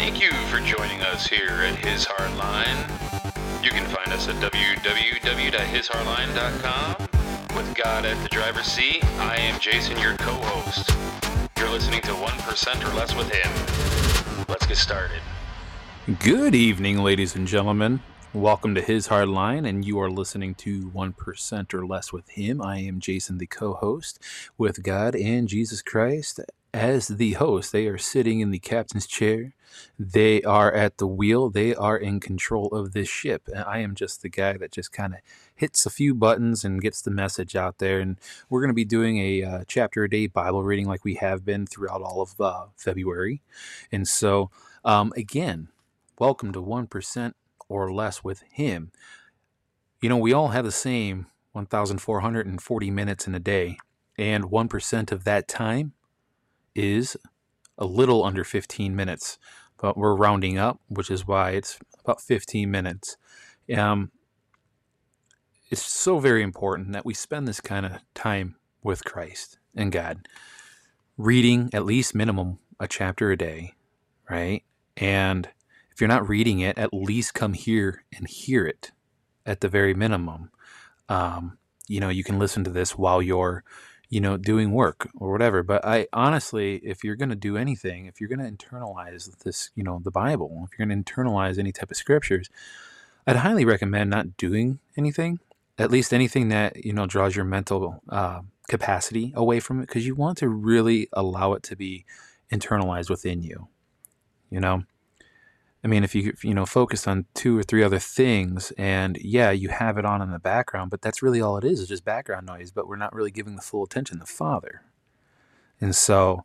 Thank you for joining us here at His Hard Line. You can find us at www.hishardline.com. With God at the driver's seat, I am Jason, your co host. You're listening to 1% or Less with Him. Let's get started. Good evening, ladies and gentlemen. Welcome to His Hard Line, and you are listening to 1% or Less with Him. I am Jason, the co host, with God and Jesus Christ as the host. They are sitting in the captain's chair, they are at the wheel, they are in control of this ship. And I am just the guy that just kind of hits a few buttons and gets the message out there. And we're going to be doing a uh, chapter a day Bible reading like we have been throughout all of uh, February. And so, um, again, welcome to 1% or less with Him. You know, we all have the same 1,440 minutes in a day, and 1% of that time is a little under 15 minutes, but we're rounding up, which is why it's about 15 minutes. Um, it's so very important that we spend this kind of time with Christ and God, reading at least minimum a chapter a day, right? And if you're not reading it, at least come here and hear it at the very minimum. Um, you know, you can listen to this while you're, you know, doing work or whatever. But I honestly, if you're going to do anything, if you're going to internalize this, you know, the Bible, if you're going to internalize any type of scriptures, I'd highly recommend not doing anything, at least anything that, you know, draws your mental uh, capacity away from it, because you want to really allow it to be internalized within you, you know? I mean, if you you know focus on two or three other things, and yeah, you have it on in the background, but that's really all it is—is just background noise. But we're not really giving the full attention to Father, and so,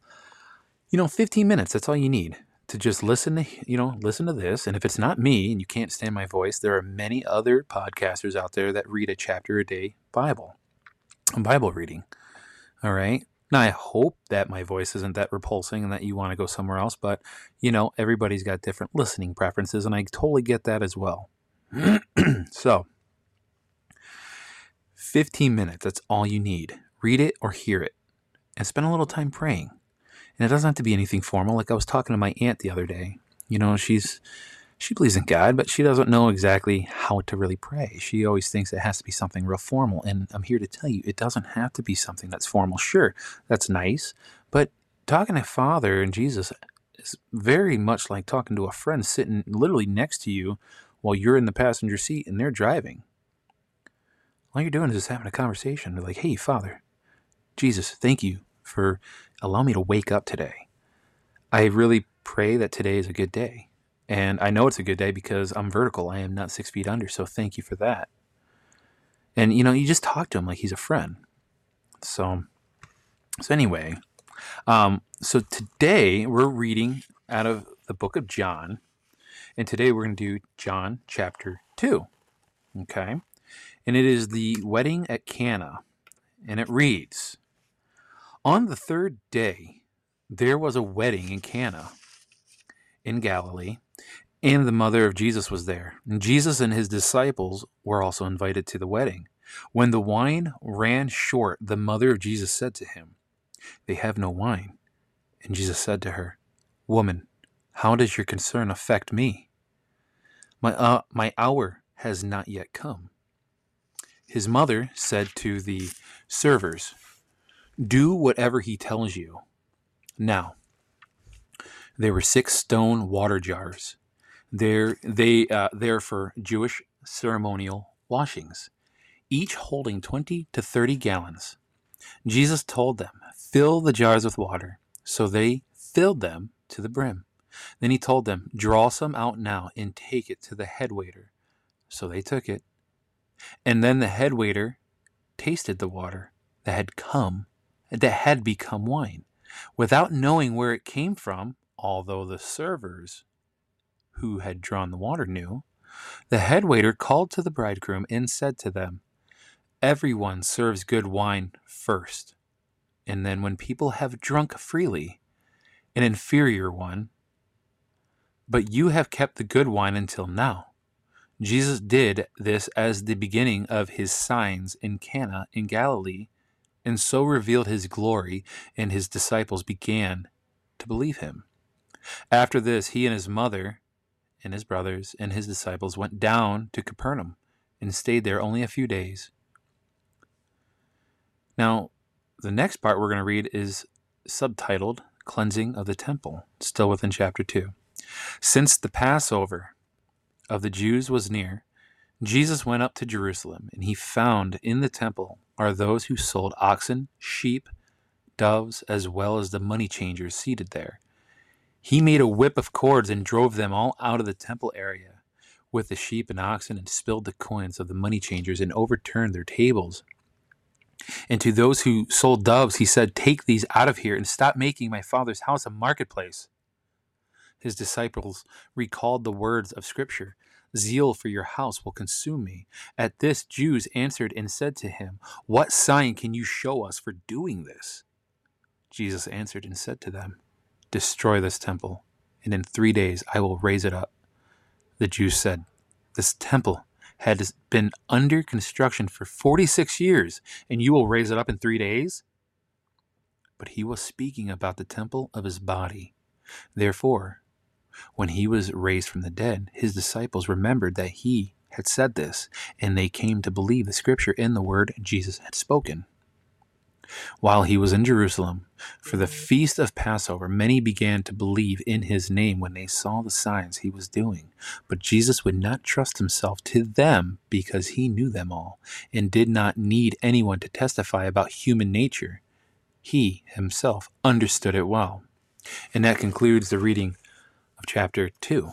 you know, 15 minutes—that's all you need to just listen to you know listen to this. And if it's not me and you can't stand my voice, there are many other podcasters out there that read a chapter a day Bible, Bible reading. All right, now, I hope that my voice isn't that repulsing and that you want to go somewhere else, but you know, everybody's got different listening preferences, and I totally get that as well. so, 15 minutes, that's all you need. Read it or hear it, and spend a little time praying. And it doesn't have to be anything formal. Like I was talking to my aunt the other day. You know, she's she believes in God, but she doesn't know exactly how to really pray. She always thinks it has to be something real formal. And I'm here to tell you, it doesn't have to be something that's formal. Sure, that's nice, but talking to Father and Jesus is very much like talking to a friend sitting literally next to you while you're in the passenger seat and they're driving. All you're doing is just having a conversation. They're like, hey, Father, Jesus, thank you for allowing me to wake up today. I really pray that today is a good day. And I know it's a good day because I'm vertical. I am not six feet under. So thank you for that. And, you know, you just talk to him like he's a friend. So, so anyway, um, so today we're reading out of the book of John. And today we're going to do John chapter 2. Okay. And it is the wedding at Cana. And it reads On the third day, there was a wedding in Cana in Galilee, and the mother of Jesus was there. And Jesus and his disciples were also invited to the wedding. When the wine ran short, the mother of Jesus said to him, They have no wine. And Jesus said to her, Woman, how does your concern affect me? My, uh, my hour has not yet come. His mother said to the servers, Do whatever he tells you. Now, there were six stone water jars. They're, they, uh, for Jewish ceremonial washings, each holding 20 to 30 gallons. Jesus told them, Fill the jars with water. So they filled them to the brim. Then he told them, Draw some out now and take it to the head waiter. So they took it. And then the head waiter tasted the water that had come, that had become wine, without knowing where it came from although the servers who had drawn the water knew, the head waiter called to the bridegroom and said to them, Everyone serves good wine first, and then when people have drunk freely, an inferior one. But you have kept the good wine until now. Jesus did this as the beginning of his signs in Cana in Galilee, and so revealed his glory, and his disciples began to believe him. After this, he and his mother and his brothers and his disciples went down to Capernaum and stayed there only a few days. Now, the next part we're going to read is subtitled Cleansing of the Temple, still within chapter 2. Since the Passover of the Jews was near, Jesus went up to Jerusalem, and he found in the temple are those who sold oxen, sheep, doves, as well as the money changers seated there. He made a whip of cords and drove them all out of the temple area with the sheep and oxen and spilled the coins of the money changers and overturned their tables. And to those who sold doves, he said, Take these out of here and stop making my father's house a marketplace. His disciples recalled the words of Scripture Zeal for your house will consume me. At this, Jews answered and said to him, What sign can you show us for doing this? Jesus answered and said to them, Destroy this temple, and in three days I will raise it up. The Jews said, This temple had been under construction for 46 years, and you will raise it up in three days? But he was speaking about the temple of his body. Therefore, when he was raised from the dead, his disciples remembered that he had said this, and they came to believe the scripture in the word Jesus had spoken. While he was in Jerusalem for the feast of Passover, many began to believe in his name when they saw the signs he was doing. But Jesus would not trust himself to them because he knew them all and did not need anyone to testify about human nature. He himself understood it well. And that concludes the reading of chapter 2.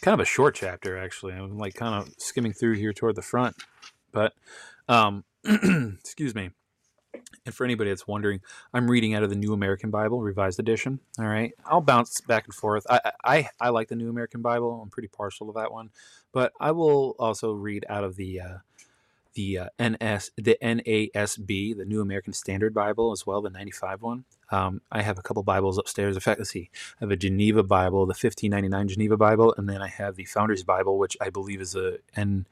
Kind of a short chapter, actually. I'm like kind of skimming through here toward the front. But, um, excuse me. And for anybody that's wondering, I'm reading out of the New American Bible, Revised Edition. All right, I'll bounce back and forth. I I, I like the New American Bible. I'm pretty partial to that one, but I will also read out of the uh, the uh, NS the NASB, the New American Standard Bible, as well, the 95 one. Um, I have a couple Bibles upstairs. In fact, let's see. I have a Geneva Bible, the 1599 Geneva Bible, and then I have the Founders Bible, which I believe is a N,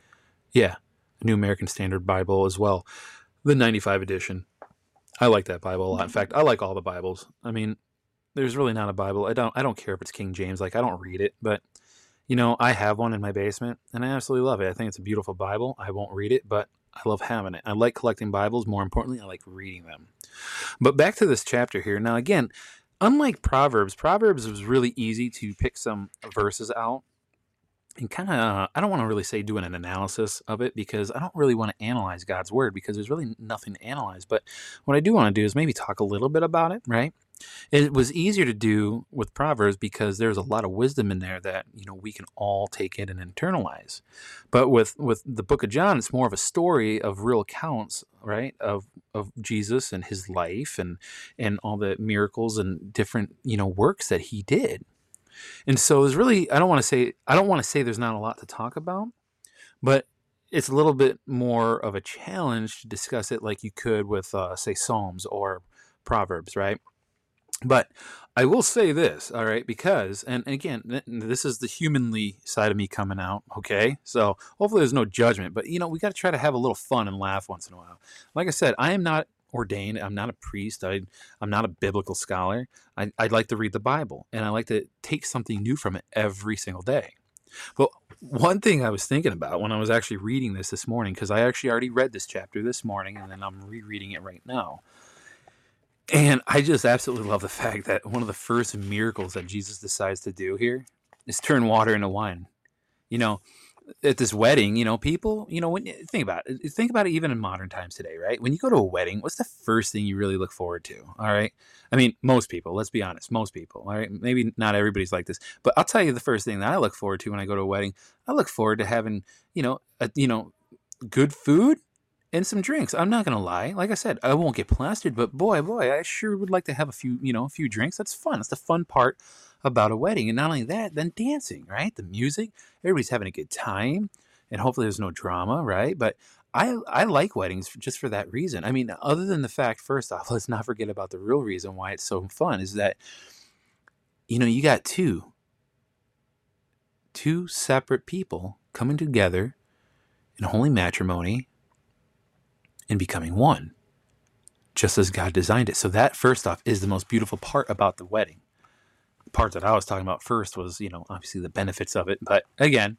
yeah, New American Standard Bible as well, the 95 edition. I like that Bible a lot. In mm-hmm. fact, I like all the Bibles. I mean, there's really not a Bible. I don't I don't care if it's King James. Like I don't read it, but you know, I have one in my basement and I absolutely love it. I think it's a beautiful Bible. I won't read it, but I love having it. I like collecting Bibles. More importantly, I like reading them. But back to this chapter here. Now, again, unlike Proverbs, Proverbs was really easy to pick some verses out and kind of, uh, I don't want to really say doing an analysis of it because I don't really want to analyze God's word because there's really nothing to analyze. But what I do want to do is maybe talk a little bit about it, right? It was easier to do with Proverbs because there's a lot of wisdom in there that you know we can all take in and internalize. But with with the Book of John, it's more of a story of real accounts, right, of of Jesus and his life and and all the miracles and different you know works that he did. And so there's really I don't want to say I don't want to say there's not a lot to talk about, but it's a little bit more of a challenge to discuss it like you could with uh, say Psalms or Proverbs, right? But I will say this, all right, because, and again, this is the humanly side of me coming out, okay? So hopefully there's no judgment, but you know, we got to try to have a little fun and laugh once in a while. Like I said, I am not ordained, I'm not a priest, I, I'm not a biblical scholar. I, I like to read the Bible and I like to take something new from it every single day. But one thing I was thinking about when I was actually reading this this morning, because I actually already read this chapter this morning and then I'm rereading it right now and I just absolutely love the fact that one of the first miracles that Jesus decides to do here is turn water into wine. You know, at this wedding, you know, people, you know, when think about it, think about it even in modern times today, right? When you go to a wedding, what's the first thing you really look forward to? All right. I mean, most people, let's be honest, most people, all right. Maybe not everybody's like this, but I'll tell you the first thing that I look forward to when I go to a wedding, I look forward to having, you know, a, you know, good food and some drinks. I'm not gonna lie. Like I said, I won't get plastered, but boy, boy, I sure would like to have a few, you know, a few drinks. That's fun. That's the fun part about a wedding. And not only that, then dancing, right? The music, everybody's having a good time, and hopefully there's no drama, right? But I I like weddings just for that reason. I mean, other than the fact, first off, let's not forget about the real reason why it's so fun is that you know you got two two separate people coming together in holy matrimony and becoming one, just as God designed it. So, that first off is the most beautiful part about the wedding. Part that I was talking about first was, you know, obviously the benefits of it. But again,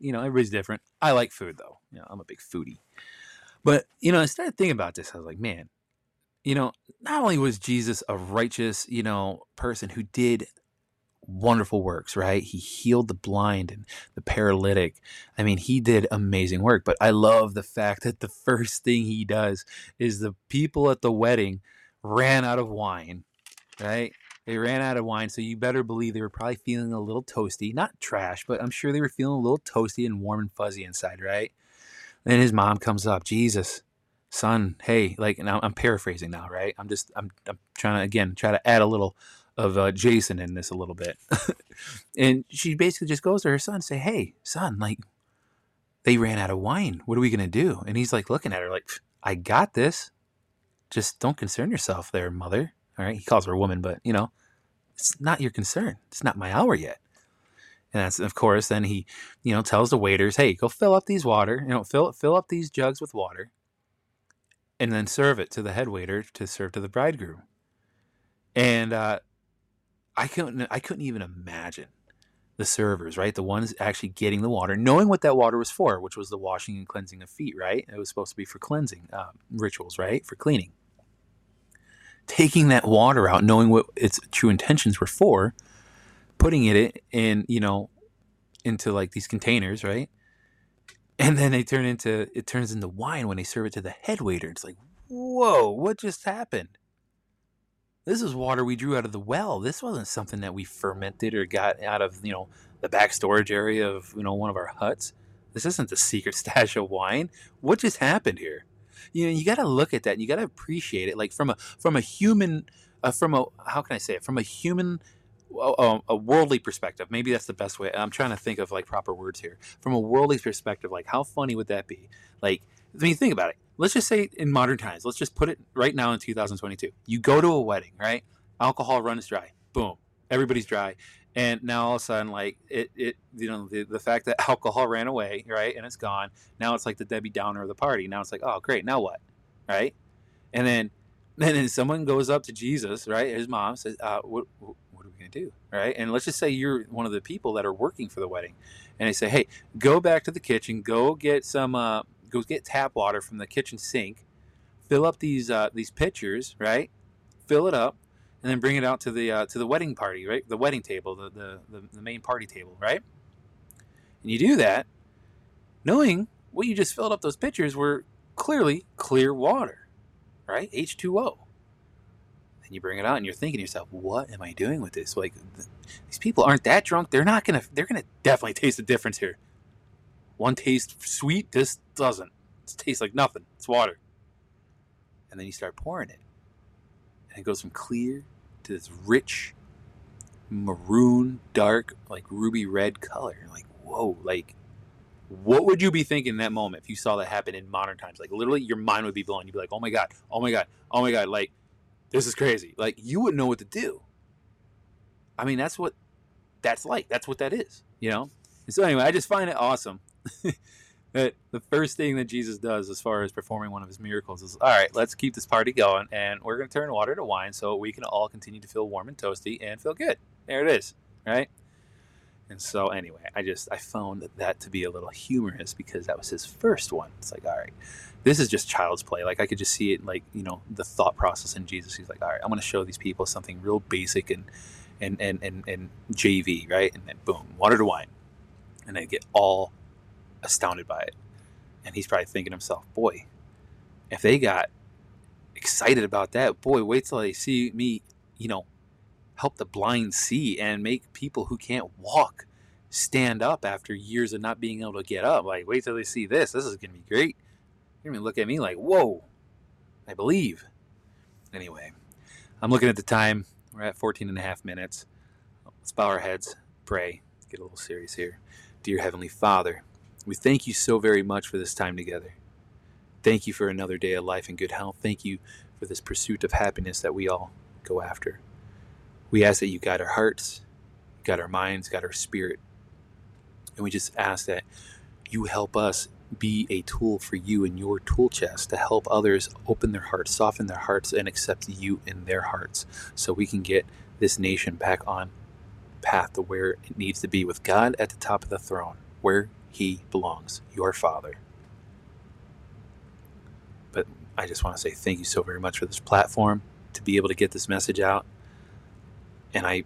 you know, everybody's different. I like food though. You know, I'm a big foodie. But, you know, I started thinking about this. I was like, man, you know, not only was Jesus a righteous, you know, person who did wonderful works, right? He healed the blind and the paralytic. I mean, he did amazing work, but I love the fact that the first thing he does is the people at the wedding ran out of wine, right? They ran out of wine, so you better believe they were probably feeling a little toasty. Not trash, but I'm sure they were feeling a little toasty and warm and fuzzy inside, right? Then his mom comes up, Jesus, son, hey, like, now I'm paraphrasing now, right? I'm just, I'm, I'm trying to, again, try to add a little of uh, Jason in this a little bit. and she basically just goes to her son, and say, hey, son, like, they ran out of wine. What are we going to do? And he's like looking at her like, I got this. Just don't concern yourself there, mother. All right. He calls her a woman, but you know, it's not your concern. It's not my hour yet. And that's of course, then he, you know, tells the waiters, hey, go fill up these water, you know, fill fill up these jugs with water, and then serve it to the head waiter to serve to the bridegroom. And uh, I couldn't I couldn't even imagine the servers, right? The ones actually getting the water, knowing what that water was for, which was the washing and cleansing of feet, right? It was supposed to be for cleansing um, rituals, right? For cleaning taking that water out, knowing what its true intentions were for, putting it in, you know, into like these containers, right? And then they turn into it turns into wine when they serve it to the head waiter. It's like, whoa, what just happened? This is water we drew out of the well. This wasn't something that we fermented or got out of, you know, the back storage area of, you know, one of our huts. This isn't the secret stash of wine. What just happened here? You know you got to look at that and you got to appreciate it like from a from a human uh, from a how can i say it? From a human a, a, worldly perspective maybe that's the best way i'm trying to think of like proper words here. From a worldly perspective like how funny would that be? Like i mean think about it. Let's just say in modern times let's just put it right now in 2022 you go to a wedding right? Alcohol runs dry. Boom. Everybody's dry and now all of a sudden like it, it you know the, the fact that alcohol ran away right and it's gone now it's like the debbie downer of the party. Now it's like oh great now what right? And then then someone goes up to jesus right his mom says uh, what, what are we going to do? Right? And let's just say you're one of the people that are working for the wedding and they say hey go back to the kitchen go get some uh, go get tap water from the kitchen sink fill up these uh, these pitchers right fill it up and then bring it out to the uh, to the wedding party, right? The wedding table, the, the, the the main party table, right? And you do that, knowing what you just filled up those pitchers were clearly clear water, right? H two O. And you bring it out, and you're thinking to yourself, "What am I doing with this? Like, th- these people aren't that drunk. They're not gonna. They're gonna definitely taste the difference here. One tastes sweet. This doesn't. It tastes like nothing. It's water. And then you start pouring it, and it goes from clear to this rich maroon, dark, like ruby red color. Like, whoa, like what would you be thinking in that moment if you saw that happen in modern times? Like literally your mind would be blown. You'd be like, oh my God, oh my God, oh my God, like this is crazy. Like you wouldn't know what to do. I mean, that's what that's like. That's what that is, you know? And so anyway, I just find it awesome that the first thing that Jesus does as far as performing one of his miracles is all right, let's keep this party going and we're going to turn water to wine so we can all continue to feel warm and toasty and feel good. There it is, right? And so anyway, I just I found that to be a little humorous because that was his first one. It's like, all right, this is just child's play. Like I could just see it like, you know, the thought process in Jesus. He's like, all right, I'm going to show these people something real basic and and and and, and JV, right? And then boom, water to wine. And they get all astounded by it. And he's probably thinking to himself, boy, if they got excited about that, boy, wait till they see me, you know, help the blind see and make people who can't walk stand up after years of not being able to get up. Like, wait till they see this. This is going to be great. They're going to look at me like, whoa, I believe. Anyway, I'm looking at the time. We're at 14 and a half minutes. Let's bow our heads, pray, get a little serious here. Dear Heavenly Father, we thank you so very much for this time together. Thank you for another day of life and good health. Thank you for this pursuit of happiness that we all go after. We ask that you guide our hearts, guide our minds, guide our spirit. And we just ask that you help us be a tool for you in your tool chest to help others open their hearts, soften their hearts, and accept you in their hearts so we can get this nation back on path to where it needs to be with God at the top of the throne, where He belongs, your Father. But I just want to say thank you so very much for this platform to be able to get this message out. And I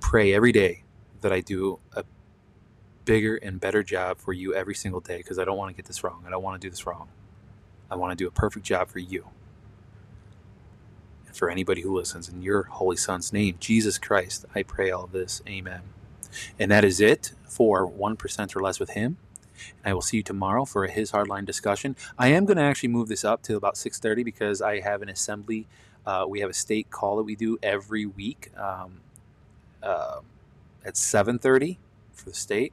pray every day that I do a bigger and better job for you every single day because I don't want to get this wrong. I don't want to do this wrong. I want to do a perfect job for you and for anybody who listens. In your Holy Son's name, Jesus Christ, I pray all this. Amen. And that is it for 1% or less with Him. And I will see you tomorrow for His Hardline discussion. I am going to actually move this up to about 6.30 because I have an assembly. Uh, we have a state call that we do every week um, uh, at 7.30 for the state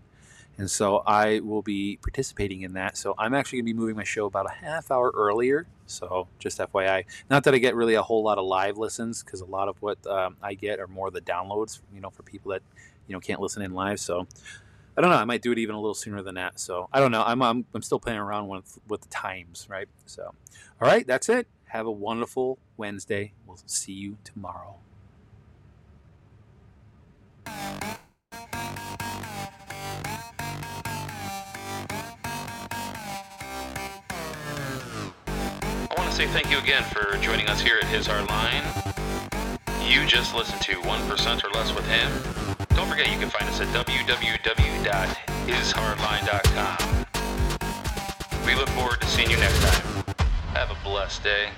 and so I will be participating in that. So I'm actually going to be moving my show about a half hour earlier. So just FYI, not that I get really a whole lot of live listens because a lot of what um, I get are more the downloads, you know, for people that you know can't listen in live. So I don't know. I might do it even a little sooner than that. So I don't know. I'm I'm, I'm still playing around with with the times, right? So all right, that's it. Have a wonderful Wednesday. We'll see you tomorrow. I want to say thank you again for joining us here at His Hard Line. You just listened to 1% or Less with Him. Forget you can find us at www.hishardline.com. We look forward to seeing you next time. Have a blessed day.